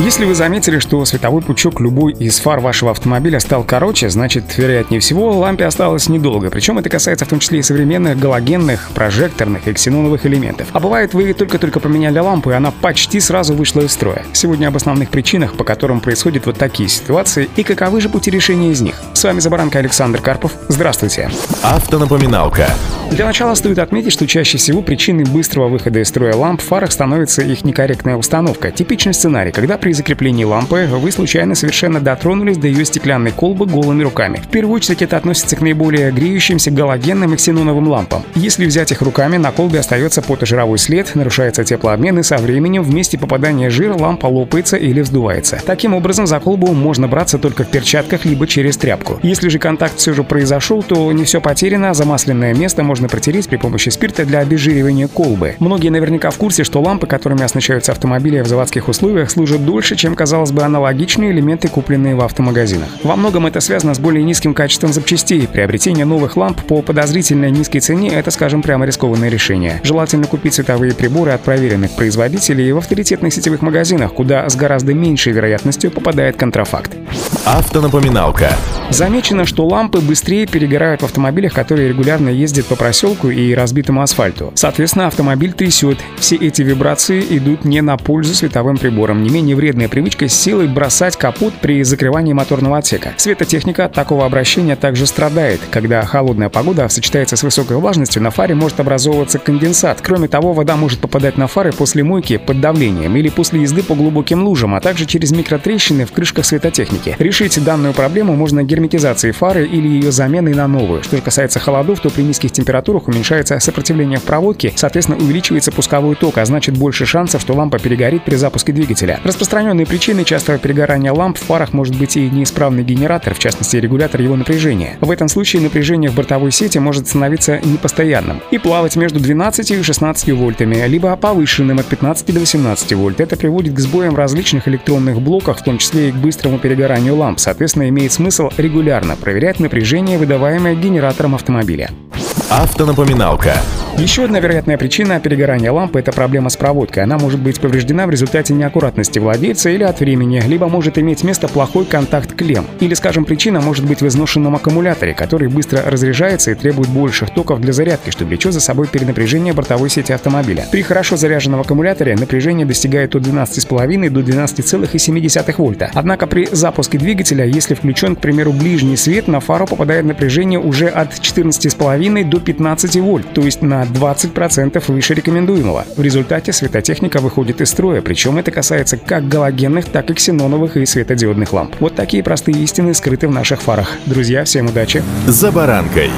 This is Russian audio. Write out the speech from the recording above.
Если вы заметили, что световой пучок любой из фар вашего автомобиля стал короче, значит, вероятнее всего, лампе осталось недолго. Причем это касается в том числе и современных галогенных, прожекторных и ксеноновых элементов. А бывает, вы только-только поменяли лампу, и она почти сразу вышла из строя. Сегодня об основных причинах, по которым происходят вот такие ситуации, и каковы же пути решения из них. С вами Забаранка Александр Карпов. Здравствуйте. Автонапоминалка. Для начала стоит отметить, что чаще всего причиной быстрого выхода из строя ламп в фарах становится их некорректная установка. Типичный сценарий, когда при закреплении лампы вы случайно совершенно дотронулись до ее стеклянной колбы голыми руками. В первую очередь это относится к наиболее греющимся галогенным и ксеноновым лампам. Если взять их руками, на колбе остается потожировой след, нарушается теплообмен и со временем в месте попадания жира лампа лопается или вздувается. Таким образом, за колбу можно браться только в перчатках либо через тряпку. Если же контакт все же произошел, то не все потеряно, замасленное место можно протереть при помощи спирта для обезжиривания колбы. Многие наверняка в курсе, что лампы, которыми оснащаются автомобили в заводских условиях, служат дольше, чем, казалось бы, аналогичные элементы, купленные в автомагазинах. Во многом это связано с более низким качеством запчастей. Приобретение новых ламп по подозрительно низкой цене – это, скажем, прямо рискованное решение. Желательно купить световые приборы от проверенных производителей в авторитетных сетевых магазинах, куда с гораздо меньшей вероятностью попадает контрафакт. Автонапоминалка. Замечено, что лампы быстрее перегорают в автомобилях, которые регулярно ездят по проселку и разбитому асфальту. Соответственно, автомобиль трясет. Все эти вибрации идут не на пользу световым приборам. Не менее вредная привычка с силой бросать капот при закрывании моторного отсека. Светотехника от такого обращения также страдает. Когда холодная погода сочетается с высокой влажностью, на фаре может образовываться конденсат. Кроме того, вода может попадать на фары после мойки под давлением или после езды по глубоким лужам, а также через микротрещины в крышках светотехники. Решить данную проблему можно герметизацией фары или ее заменой на новую. Что касается холодов, то при низких температурах уменьшается сопротивление в проводке, соответственно увеличивается пусковой ток, а значит больше шансов, что лампа перегорит при запуске двигателя. Распространенные причиной частого перегорания ламп в фарах может быть и неисправный генератор, в частности регулятор его напряжения. В этом случае напряжение в бортовой сети может становиться непостоянным и плавать между 12 и 16 вольтами, либо повышенным от 15 до 18 вольт. Это приводит к сбоям различных электронных блоках, в том числе и к быстрому перегоранию ламп. Соответственно, имеет смысл регулярно проверять напряжение, выдаваемое генератором автомобиля. Автонапоминалка. Еще одна вероятная причина перегорания лампы – это проблема с проводкой. Она может быть повреждена в результате неаккуратности владельца или от времени, либо может иметь место плохой контакт клемм. Или, скажем, причина может быть в изношенном аккумуляторе, который быстро разряжается и требует больших токов для зарядки, что влечет за собой перенапряжение бортовой сети автомобиля. При хорошо заряженном аккумуляторе напряжение достигает от 12,5 до 12,7 вольта. Однако при запуске двигателя, если включен, к примеру, ближний свет, на фару попадает напряжение уже от 14,5 до 15 вольт, то есть на 20% выше рекомендуемого. В результате светотехника выходит из строя, причем это касается как галогенных, так и ксеноновых и светодиодных ламп. Вот такие простые истины скрыты в наших фарах. Друзья, всем удачи! «За баранкой».